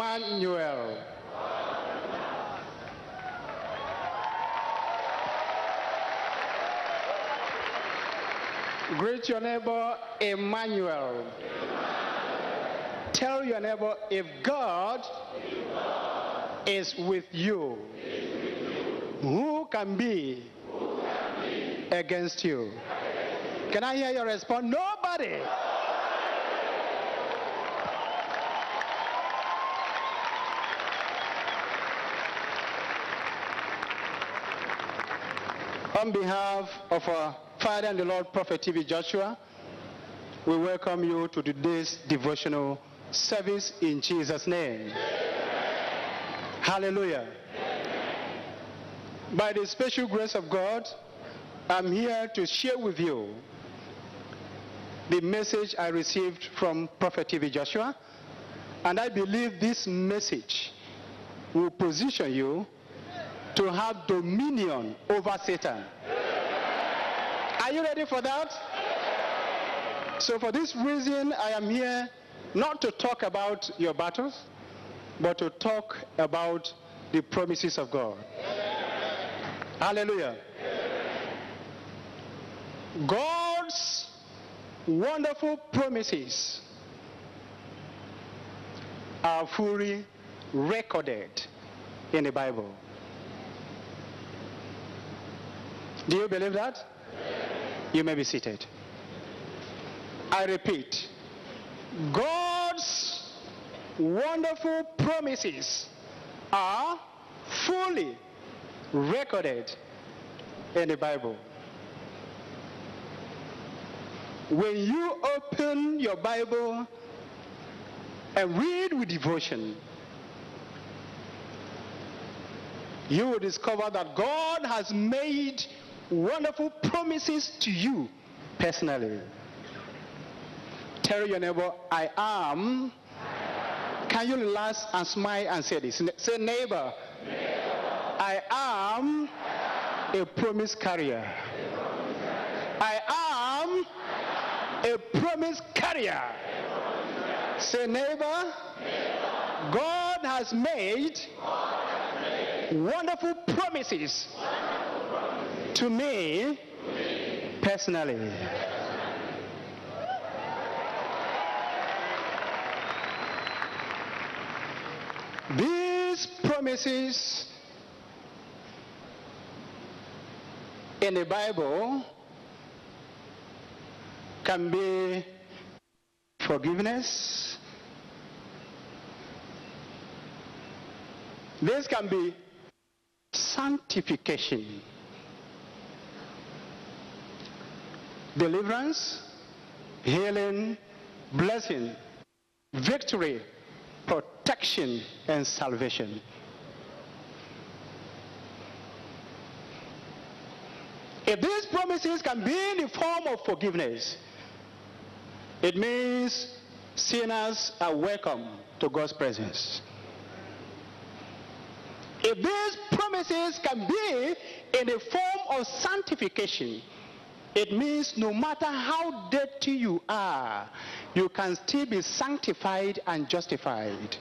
Emmanuel. Greet your neighbor, Emmanuel. Tell your neighbor, if God, is with you, who can be, against you? Can I hear your response? Nobody. On behalf of our Father and the Lord, Prophet T.B. Joshua, we welcome you to today's devotional service in Jesus' name. Hallelujah. By the special grace of God, I'm here to share with you the message I received from Prophet T.B. Joshua, and I believe this message will position you to have dominion over Satan. Are you ready for that? So, for this reason, I am here not to talk about your battles, but to talk about the promises of God. Hallelujah. God's wonderful promises are fully recorded in the Bible. Do you believe that? You may be seated. I repeat, God's wonderful promises are fully recorded in the Bible. When you open your Bible and read with devotion, you will discover that God has made wonderful promises to you personally. Tell your neighbor, I am. Can you relax and smile and say this? Say, neighbor, I am a promise carrier. I am a promise carrier. Say, neighbor, God has made wonderful promises to me personally. These promises in the Bible can be forgiveness. This can be sanctification, deliverance, healing, blessing, victory, protection, and salvation. If these promises can be in the form of forgiveness, it means sinners are welcome to God's presence. If these promises can be in the form of sanctification, it means no matter how dirty you are, you can still be sanctified and justified.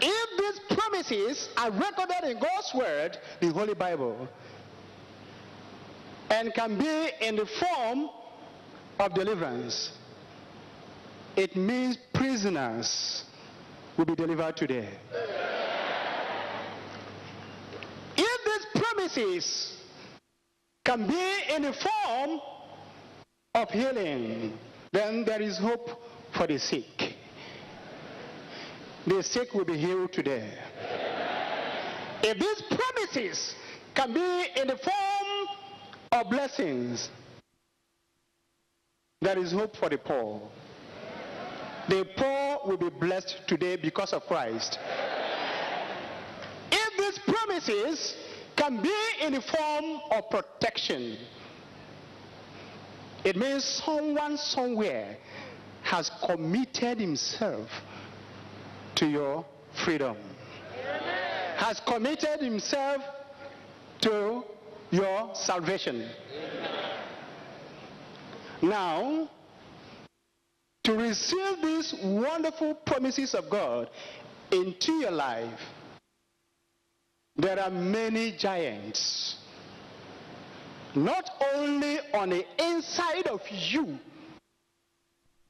If these promises are recorded in God's Word, the Holy Bible, and can be in the form of deliverance, it means prisoners will be delivered today. If these promises can be in the form of healing, then there is hope for the sick. The sick will be healed today. If these promises can be in the form of blessings, there is hope for the poor. The poor will be blessed today because of Christ. If these promises can be in the form of protection, it means someone somewhere has committed himself to your freedom, has committed himself to your salvation. Now, to receive these wonderful promises of God into your life, there are many giants. Not only on the inside of you,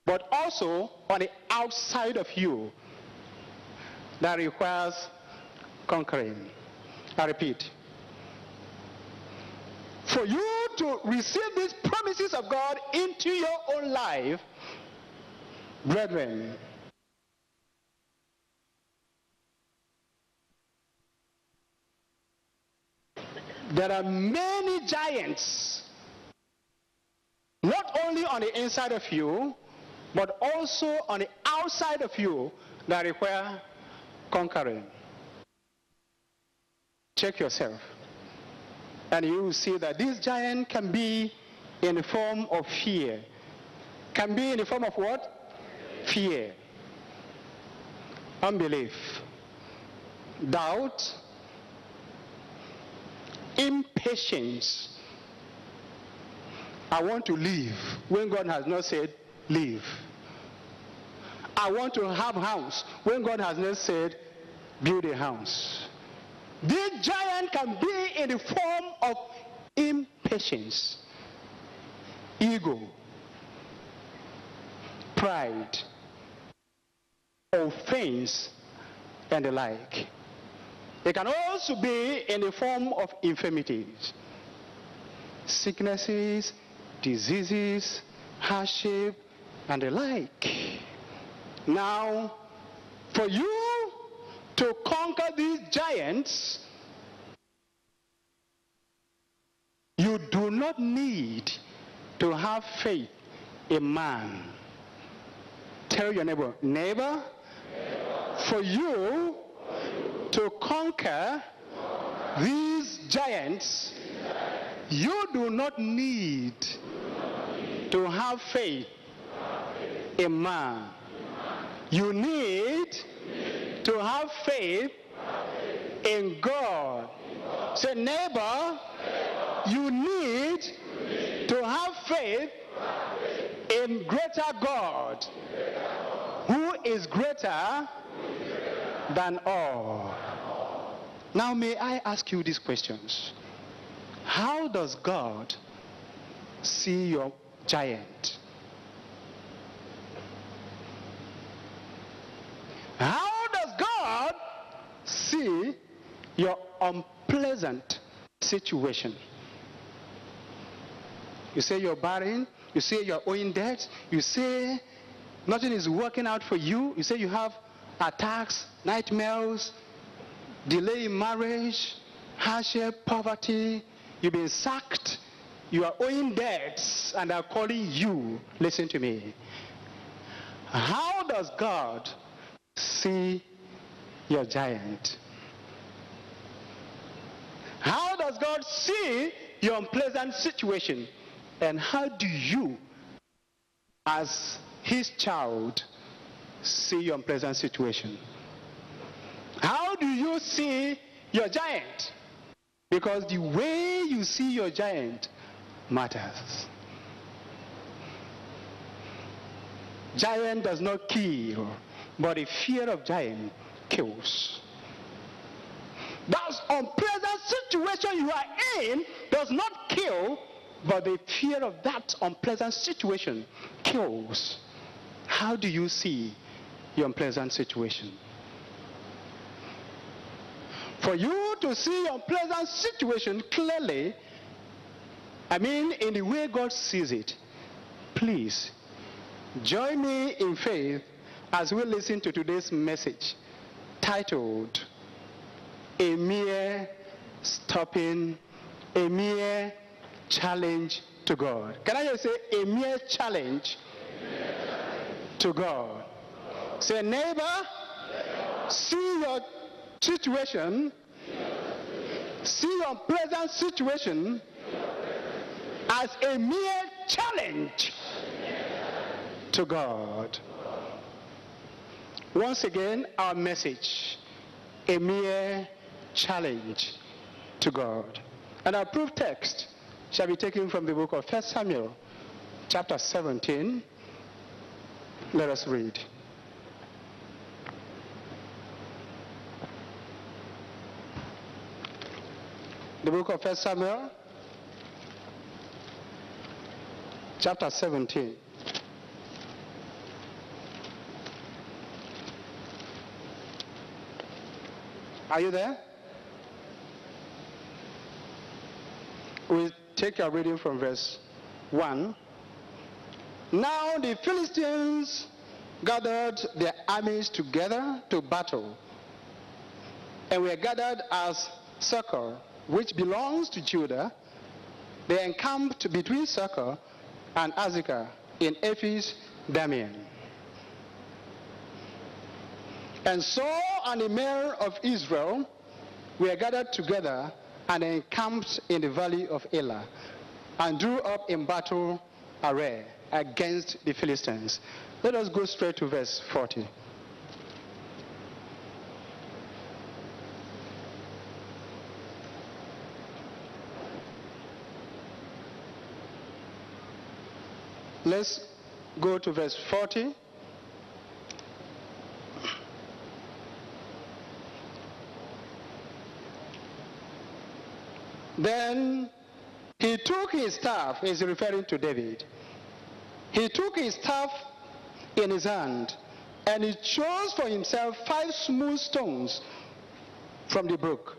but also on the outside of you that requires conquering. I repeat. For you to receive these promises of God into your own life, brethren, there are many giants, not only on the inside of you, but also on the outside of you that require conquering. Check yourself. And you will see that this giant can be in the form of fear. Can be in the form of what? Fear. Unbelief. Doubt. Impatience. I want to leave when God has not said leave. I want to have house when God has not said build a house. This giant can be in the form of impatience, ego, pride, offense, and the like. It can also be in the form of infirmities, sicknesses, diseases, hardship, and the like. Now, for you to conquer these giants, you do not need to have faith in man. Tell your neighbor, neighbor, for you to conquer these giants, you do not need to have faith in man. You need to have faith in God. Say, neighbor, you need to have faith in greater God, who is greater than all. Now, may I ask you these questions? How does God see your giant? How does God see your unpleasant situation? You say you're barren, you say you're owing debt, you say nothing is working out for you, you say you have attacks, nightmares, delay in marriage, hardship, poverty, you've been sacked, you are owing debts and are calling you. Listen to me. How does God see your giant? How does God see your unpleasant situation? And how do you, as his child, see your unpleasant situation? How do you see your giant? Because the way you see your giant matters. Giant does not kill, but the fear of giant kills. That unpleasant situation you are in does not kill, but the fear of that unpleasant situation kills. How do you see your unpleasant situation? For you to see your unpleasant situation clearly, I mean in the way God sees it, please join me in faith as we listen to today's message titled A Mere Stopping, A Mere Challenge to God. Can I just say a mere challenge, to God? Say, neighbor, see your situation, see your present situation as a mere challenge to God. Once again, our message, a mere challenge to God. And our proof text shall be taken from the book of 1 Samuel, chapter 17, Let us read. The book of 1 Samuel, chapter 17. Are you there? We take our reading from verse 1. Now the Philistines gathered their armies together to battle, and were gathered as Socoh, which belongs to Judah. They encamped between Socoh and Azekah in Ephes Dammim. And Saul and the of Israel were gathered together and encamped in the valley of Elah and drew up in battle array against the Philistines. Let us go straight to verse 40. Let's go to verse 40. Then he took his staff, he's referring to David. He took his staff in his hand and he chose for himself five smooth stones from the brook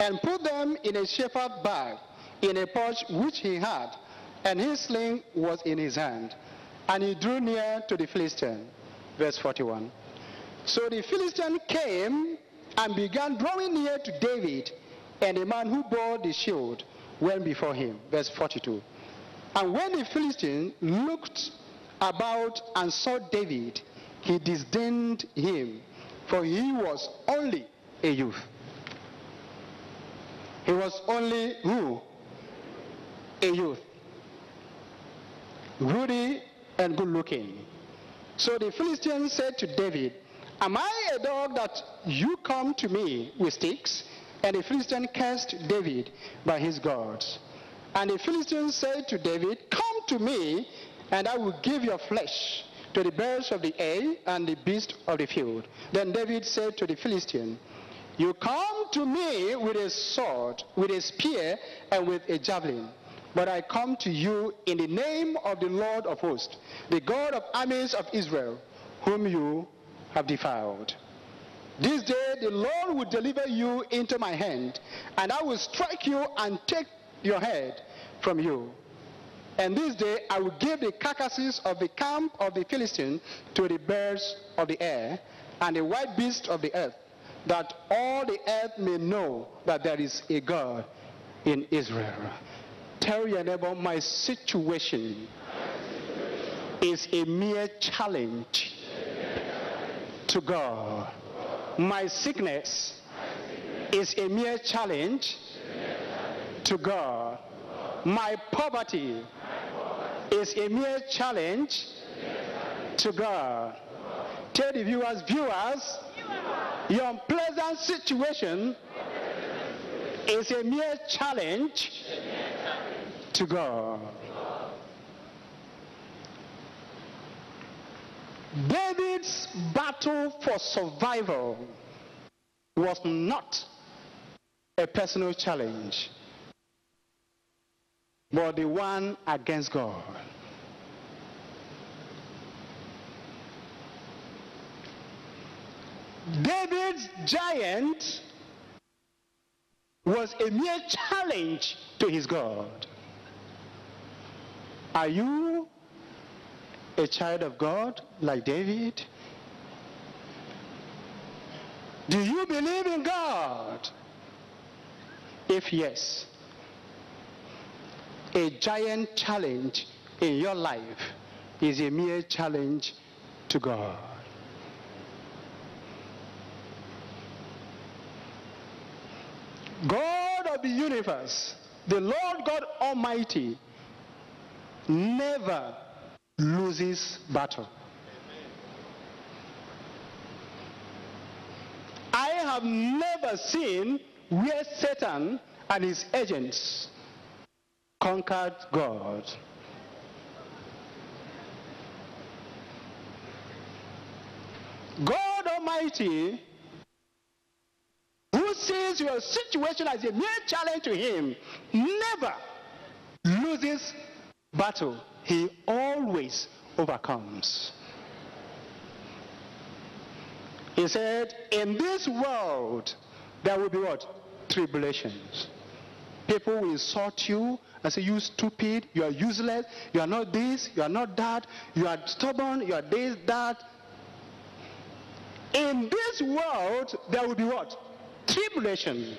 and put them in a shepherd bag in a pouch which he had and his sling was in his hand and he drew near to the Philistine. Verse 41. So the Philistine came and began drawing near to David and the man who bore the shield went before him. Verse 42. And when the Philistine looked about and saw David, he disdained him, for he was only a youth. He was only who? A youth. Ruddy and good looking. So the Philistine said to David, Am I a dog that you come to me with sticks? And the Philistine cursed David by his gods. And the Philistine said to David, Come to me, and I will give your flesh to the birds of the air and the beasts of the field. Then David said to the Philistine, You come to me with a sword, with a spear, and with a javelin. But I come to you in the name of the Lord of hosts, the God of armies of Israel, whom you have defiled. This day the Lord will deliver you into my hand, and I will strike you and take your head from you. And this day I will give the carcasses of the camp of the Philistines to the birds of the air and the wild beasts of the earth, that all the earth may know that there is a God in Israel. Tell your neighbor, my situation is a mere challenge to God my sickness is a mere challenge to God. My poverty is a mere challenge to God. Tell the viewers, viewers, your unpleasant situation is a mere challenge to God. David's battle for survival was not a personal challenge, but the one against God. David's giant was a mere challenge to his God. Are you a child of God like David? Do you believe in God? If yes, a giant challenge in your life is a mere challenge to God. God of the universe, the Lord God Almighty, never loses battle. I have never seen where Satan and his agents conquered God. God Almighty, who sees your situation as a mere challenge to him, never loses battle. He always overcomes. He said, in this world, there will be what? Tribulations. People will insult you and say, you stupid, you are useless, you are not this, you are not that, you are stubborn, you are this, that. In this world, there will be what? Tribulation.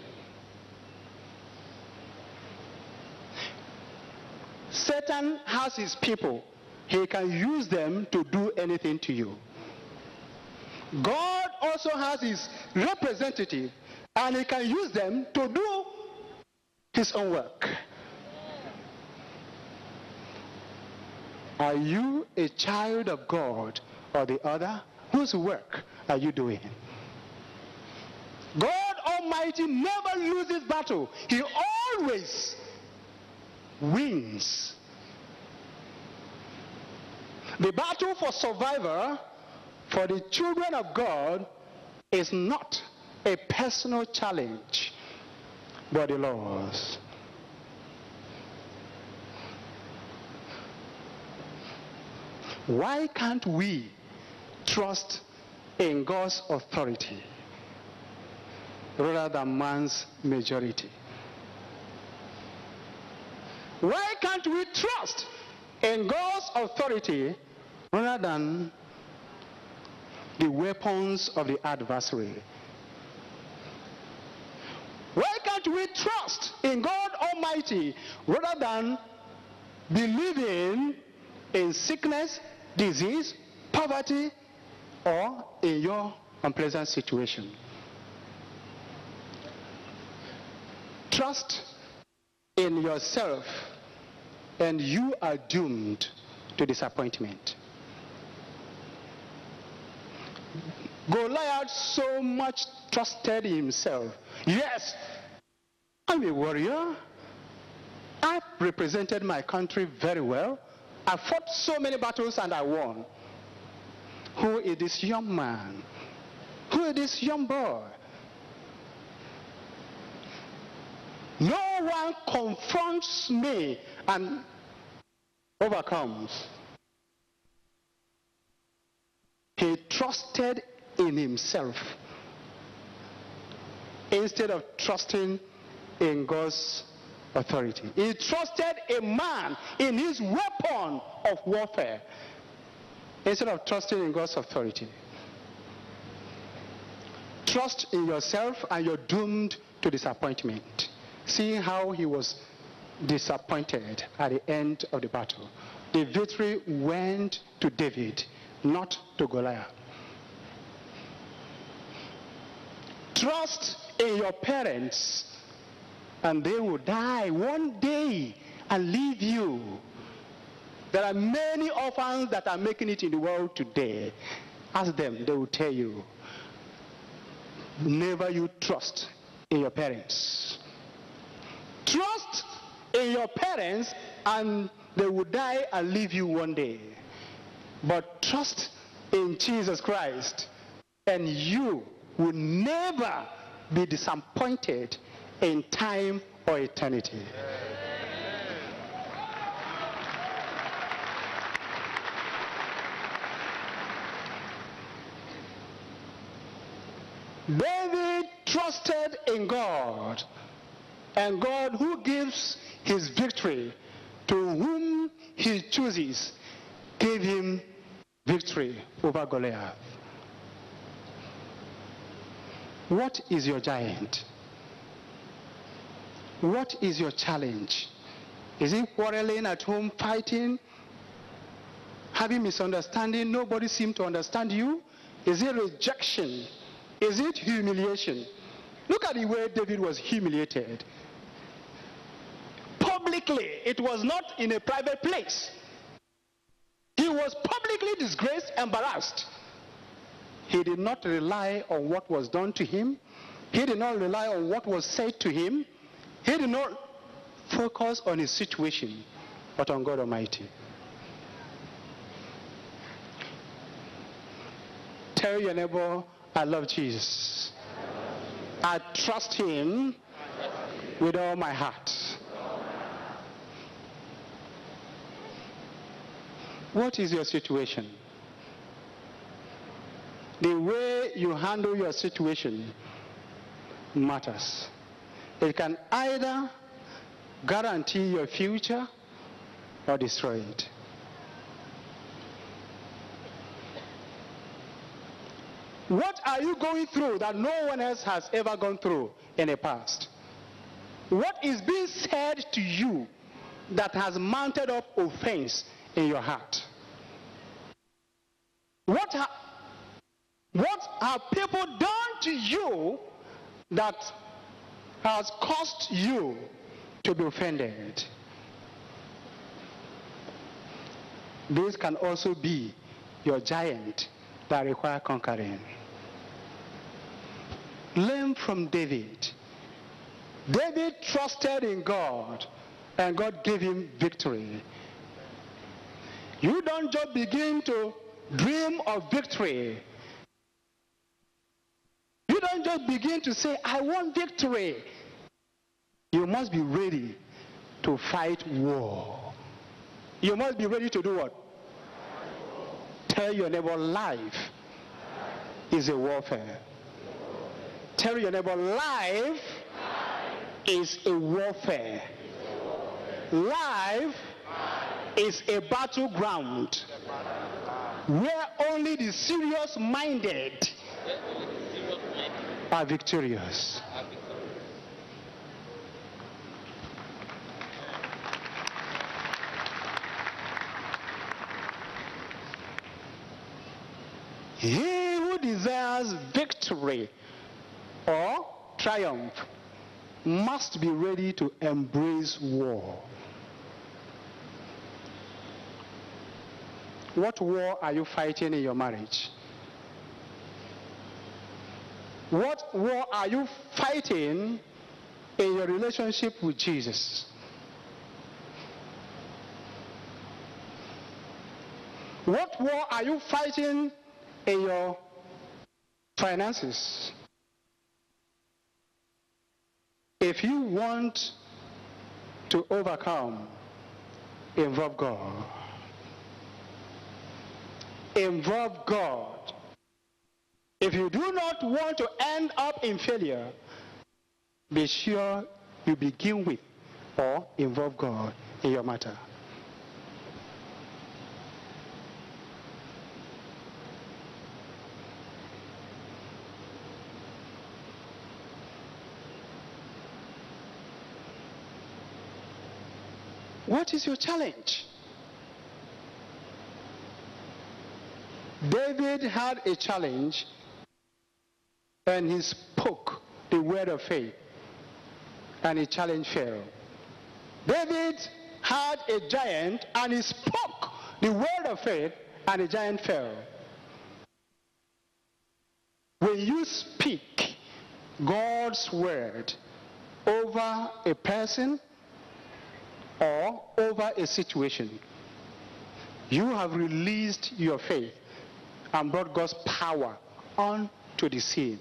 Satan has his people. He can use them to do anything to you. God also has his representative, and he can use them to do his own work. Are you a child of God or the other? Whose work are you doing? God Almighty never loses battle. He always wins. The battle for survival for the children of God is not a personal challenge, but the Lord's. Why can't we trust in God's authority rather than man's majority? Why can't we trust in God's authority rather than the weapons of the adversary? Why can't we trust in God Almighty rather than believing in sickness, disease, poverty, or in your unpleasant situation. Trust in yourself and you are doomed to disappointment. Goliath so much trusted himself. Yes, I'm a warrior. I've represented my country very well. I fought so many battles and I won. Who is this young man? Who is this young boy? No one confronts me and overcomes. He trusted in himself instead of trusting in God's authority. He trusted a man in his weapon of warfare instead of trusting in God's authority. Trust in yourself and you're doomed to disappointment. See how he was disappointed at the end of the battle. The victory went to David, not to Goliath. Trust in your parents and they will die one day and leave you. There are many orphans that are making it in the world today. Ask them, they will tell you. Never you trust in your parents. Trust in your parents and they will die and leave you one day. But trust in Jesus Christ and you will never be disappointed in time or eternity. David trusted in God, and God who gives his victory to whom he chooses gave him victory over Goliath. What is your giant? What is your challenge? Is it quarreling at home, fighting, having misunderstanding, nobody seems to understand you? Is it rejection? Is it humiliation? Look at the way David was humiliated. Publicly, it was not in a private place. He was publicly disgraced, embarrassed. He did not rely on what was done to him. He did not rely on what was said to him. He did not focus on his situation, but on God Almighty. Tell your neighbor, I love Jesus. I trust him with all my heart. What is your situation? The way you handle your situation matters. It can either guarantee your future or destroy it. What are you going through that no one else has ever gone through in the past? What is being said to you that has mounted up offense in your heart? What, ha- what have people done to you that has caused you to be offended? This can also be your giant that require conquering. Learn from David. David trusted in God and God gave him victory. You don't just begin to dream of victory. You don't just begin to say, I want victory. You must be ready to fight war. You must be ready to do what? Tell your neighbor life is a warfare. Tell your neighbor life is a warfare. Life is a battleground where only the serious minded are victorious. He who desires victory or triumph must be ready to embrace war. What war are you fighting in your marriage? What war are you fighting in your relationship with Jesus? What war are you fighting in your finances? If you want to overcome, involve God. Involve God. If you do not want to end up in failure, be sure you begin with or involve God in your matter. What is your challenge? David had a challenge and he spoke the word of faith and he challenged Pharaoh. David had a giant and he spoke the word of faith and the giant fell. When you speak God's word over a person, or over a situation, you have released your faith and brought God's power onto the scene.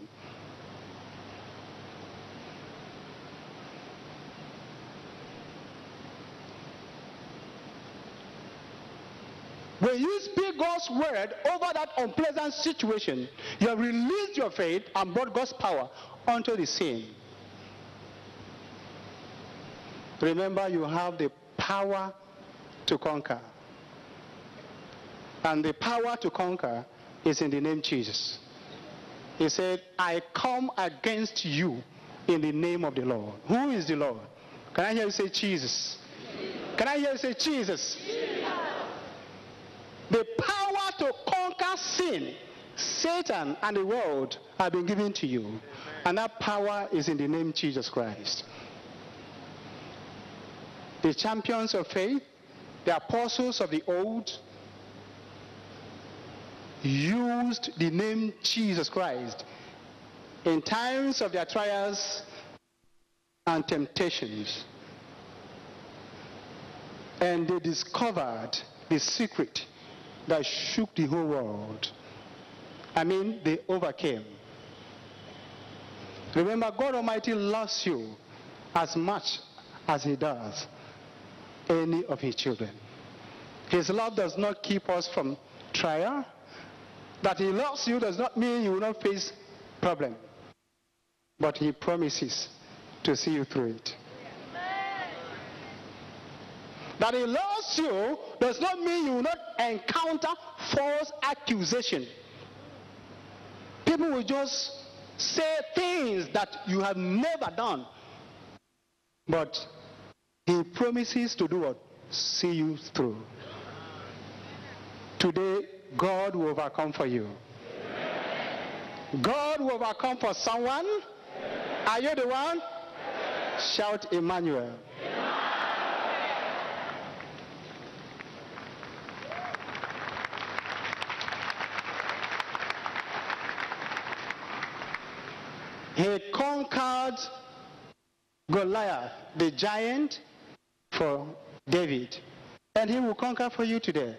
When you speak God's word over that unpleasant situation, you have released your faith and brought God's power onto the scene. Remember, you have the power to conquer. And the power to conquer is in the name Jesus. He said, I come against you in the name of the Lord. Who is the Lord? Can I hear you say Jesus? Can I hear you say Jesus? Jesus. The power to conquer sin, Satan, and the world have been given to you. And that power is in the name Jesus Christ the champions of faith, the apostles of the old, used the name Jesus Christ in times of their trials and temptations. And they discovered the secret that shook the whole world. I mean, they overcame. Remember, God Almighty loves you as much as he does any of his children. His love does not keep us from trial. That he loves you does not mean you will not face problem. But he promises to see you through it. That he loves you does not mean you will not encounter false accusation. People will just say things that you have never done. But he promises to do what? See you through. Today, God will overcome for you. God will overcome for someone. Are you the one? Shout Emmanuel. He conquered Goliath, the giant, for David. And he will conquer for you today.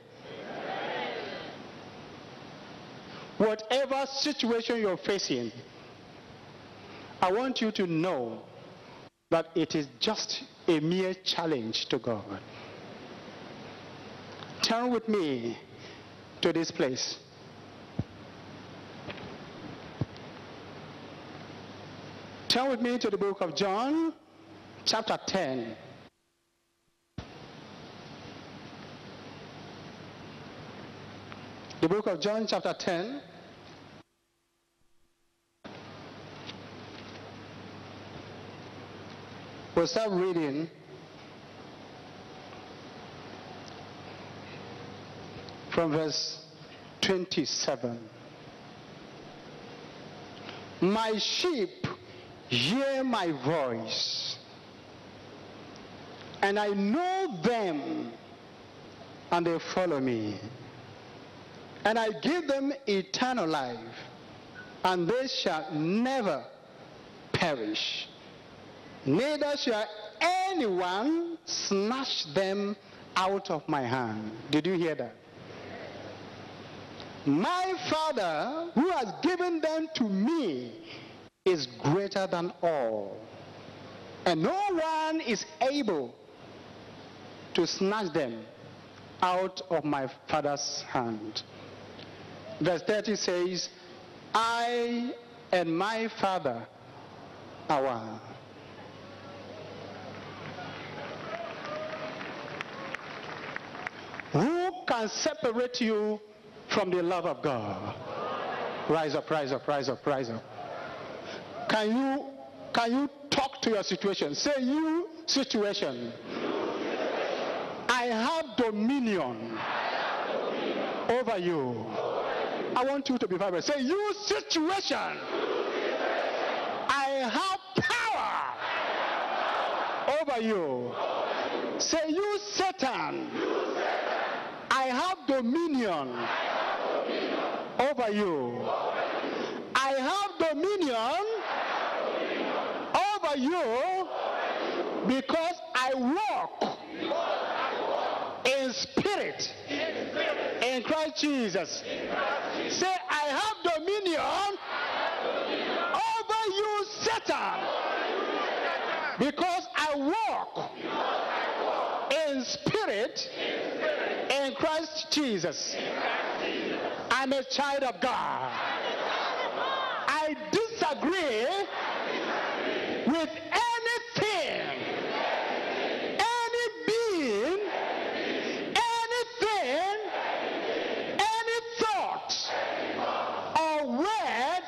Whatever situation you're facing, I want you to know that it is just a mere challenge to God. Turn with me to this place. Turn with me to the book of John, chapter 10. The book of John, chapter 10. We'll start reading from verse 27. My sheep hear my voice, and I know them, and they follow me. And I give them eternal life, and they shall never perish. Neither shall anyone snatch them out of my hand. Did you hear that? My Father, who has given them to me, is greater than all. And no one is able to snatch them out of my Father's hand. Verse 30 says, I and my Father are one. Who can separate you from the love of God? Rise up, rise up, rise up, rise up. Can you can you talk to your situation? Say you situation. I have dominion over you. I want you to be vibrant. Say you situation. I have power over you. Say you Satan. I have dominion over you. I have dominion over you because I walk in spirit in Christ Jesus. Say, I have dominion over you, Satan, because I walk in spirit in Christ Jesus. I'm a child of God. I disagree with anything, any being, anything, any thought or word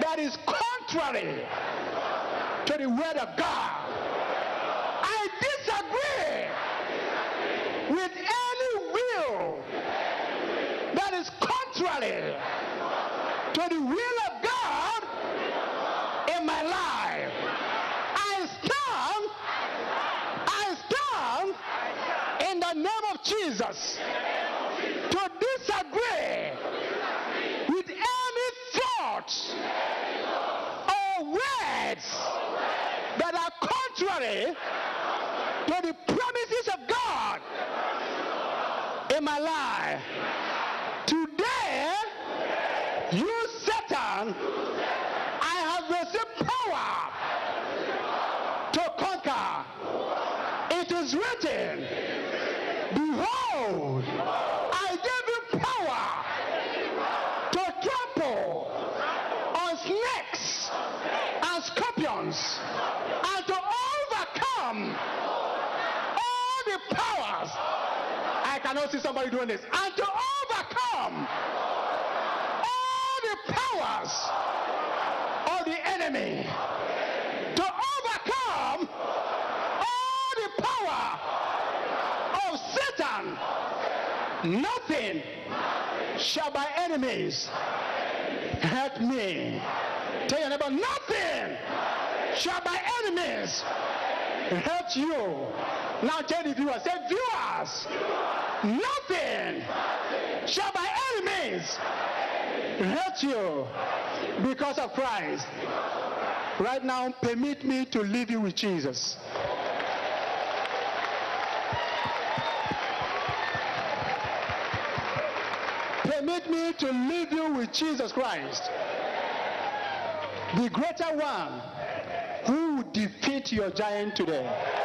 that is to the word of God. I disagree with any will that is contrary to the will of God in my life. I stand, I stand in the name of Jesus to disagree with any thoughts words that are contrary to the promises of God in my life. Today, you Satan, I have received power to conquer. It is written. Powers. I cannot see somebody doing this. And to overcome all the powers of the enemy. To overcome all the power of Satan. Nothing shall by enemies hurt me. Tell your neighbor, nothing shall by enemies hurt you. Now tell the viewers, say viewers, nothing shall by enemies hurt you because of Christ. Right now, permit me to leave you with Jesus. Permit me to leave you with Jesus Christ, the greater one who will defeat your giant today.